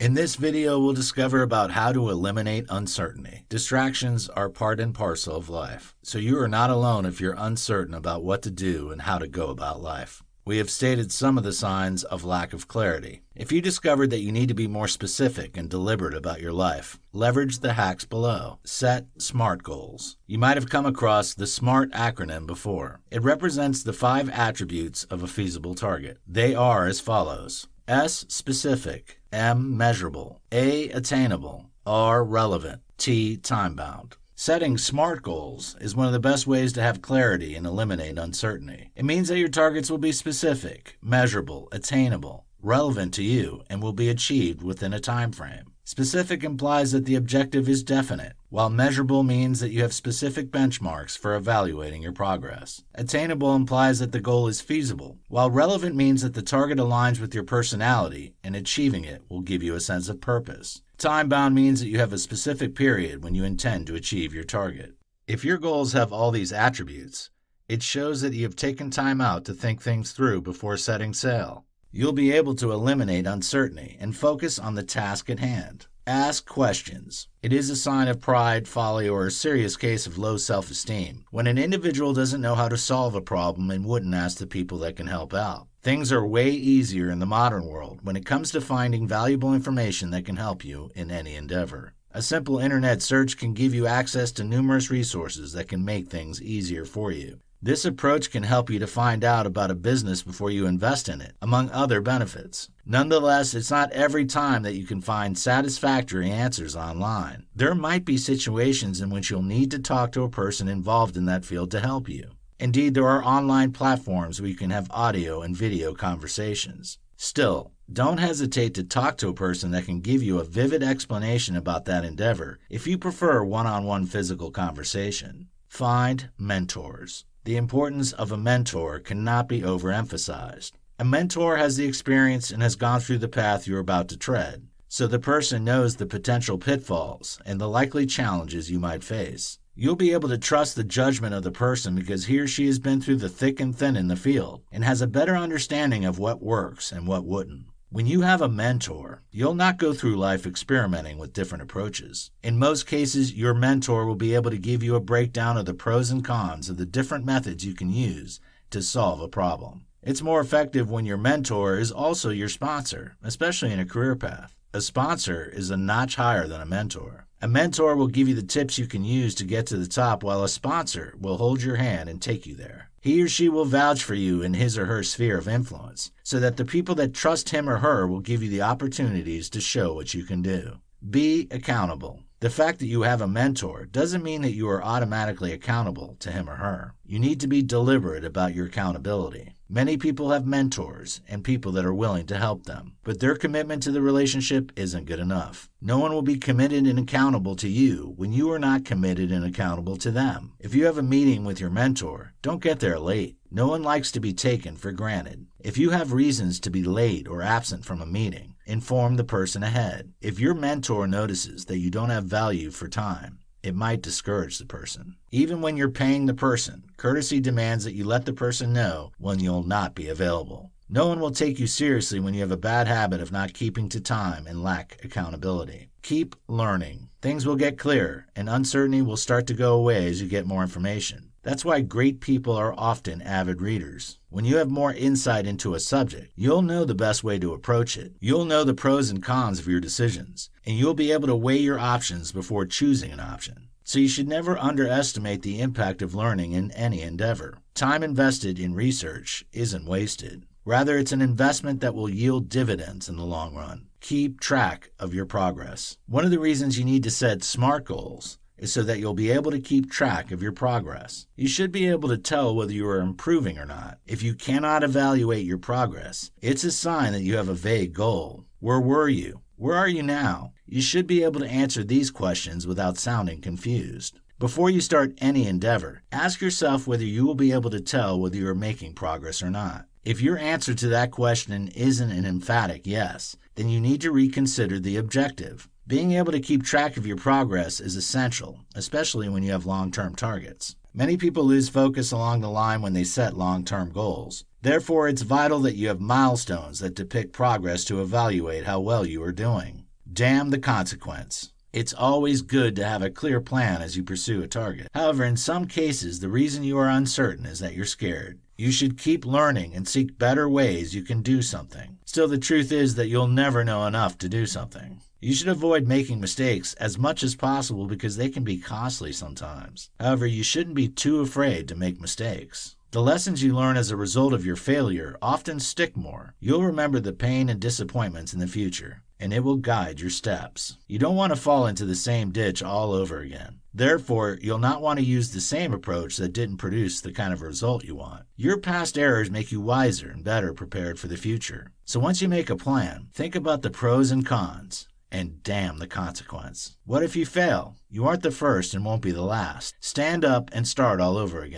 In this video, we'll discover about how to eliminate uncertainty. Distractions are part and parcel of life, so you are not alone if you're uncertain about what to do and how to go about life. We have stated some of the signs of lack of clarity. If you discovered that you need to be more specific and deliberate about your life, leverage the hacks below. Set SMART goals. You might have come across the SMART acronym before. It represents the five attributes of a feasible target. They are as follows S specific, M measurable, A attainable, R relevant, T time bound. Setting SMART goals is one of the best ways to have clarity and eliminate uncertainty. It means that your targets will be specific, measurable, attainable, relevant to you, and will be achieved within a time frame. Specific implies that the objective is definite, while measurable means that you have specific benchmarks for evaluating your progress. Attainable implies that the goal is feasible, while relevant means that the target aligns with your personality and achieving it will give you a sense of purpose. Time bound means that you have a specific period when you intend to achieve your target. If your goals have all these attributes, it shows that you have taken time out to think things through before setting sail. You'll be able to eliminate uncertainty and focus on the task at hand. Ask questions. It is a sign of pride, folly, or a serious case of low self esteem when an individual doesn't know how to solve a problem and wouldn't ask the people that can help out. Things are way easier in the modern world when it comes to finding valuable information that can help you in any endeavor. A simple internet search can give you access to numerous resources that can make things easier for you. This approach can help you to find out about a business before you invest in it, among other benefits. Nonetheless, it's not every time that you can find satisfactory answers online. There might be situations in which you'll need to talk to a person involved in that field to help you. Indeed, there are online platforms where you can have audio and video conversations. Still, don't hesitate to talk to a person that can give you a vivid explanation about that endeavor if you prefer one on one physical conversation. Find mentors. The importance of a mentor cannot be overemphasized. A mentor has the experience and has gone through the path you're about to tread, so the person knows the potential pitfalls and the likely challenges you might face. You'll be able to trust the judgment of the person because he or she has been through the thick and thin in the field and has a better understanding of what works and what wouldn't. When you have a mentor, you'll not go through life experimenting with different approaches. In most cases, your mentor will be able to give you a breakdown of the pros and cons of the different methods you can use to solve a problem. It's more effective when your mentor is also your sponsor, especially in a career path. A sponsor is a notch higher than a mentor. A mentor will give you the tips you can use to get to the top, while a sponsor will hold your hand and take you there. He or she will vouch for you in his or her sphere of influence, so that the people that trust him or her will give you the opportunities to show what you can do. Be accountable. The fact that you have a mentor doesn't mean that you are automatically accountable to him or her. You need to be deliberate about your accountability. Many people have mentors and people that are willing to help them, but their commitment to the relationship isn't good enough. No one will be committed and accountable to you when you are not committed and accountable to them. If you have a meeting with your mentor, don't get there late. No one likes to be taken for granted. If you have reasons to be late or absent from a meeting, inform the person ahead. If your mentor notices that you don't have value for time, it might discourage the person. Even when you're paying the person, courtesy demands that you let the person know when you'll not be available. No one will take you seriously when you have a bad habit of not keeping to time and lack accountability. Keep learning. Things will get clearer, and uncertainty will start to go away as you get more information. That's why great people are often avid readers. When you have more insight into a subject, you'll know the best way to approach it. You'll know the pros and cons of your decisions, and you'll be able to weigh your options before choosing an option. So you should never underestimate the impact of learning in any endeavor. Time invested in research isn't wasted. Rather, it's an investment that will yield dividends in the long run. Keep track of your progress. One of the reasons you need to set SMART goals is so that you'll be able to keep track of your progress. You should be able to tell whether you are improving or not. If you cannot evaluate your progress, it's a sign that you have a vague goal. Where were you? Where are you now? You should be able to answer these questions without sounding confused. Before you start any endeavor, ask yourself whether you will be able to tell whether you are making progress or not. If your answer to that question isn't an emphatic yes, then you need to reconsider the objective. Being able to keep track of your progress is essential, especially when you have long term targets. Many people lose focus along the line when they set long term goals. Therefore, it's vital that you have milestones that depict progress to evaluate how well you are doing. damn the consequence. It's always good to have a clear plan as you pursue a target. However, in some cases, the reason you are uncertain is that you're scared. You should keep learning and seek better ways you can do something. Still, the truth is that you'll never know enough to do something. You should avoid making mistakes as much as possible because they can be costly sometimes. However, you shouldn't be too afraid to make mistakes. The lessons you learn as a result of your failure often stick more. You'll remember the pain and disappointments in the future, and it will guide your steps. You don't want to fall into the same ditch all over again. Therefore, you'll not want to use the same approach that didn't produce the kind of result you want. Your past errors make you wiser and better prepared for the future. So once you make a plan, think about the pros and cons and damn the consequence. What if you fail? You aren't the first and won't be the last. Stand up and start all over again.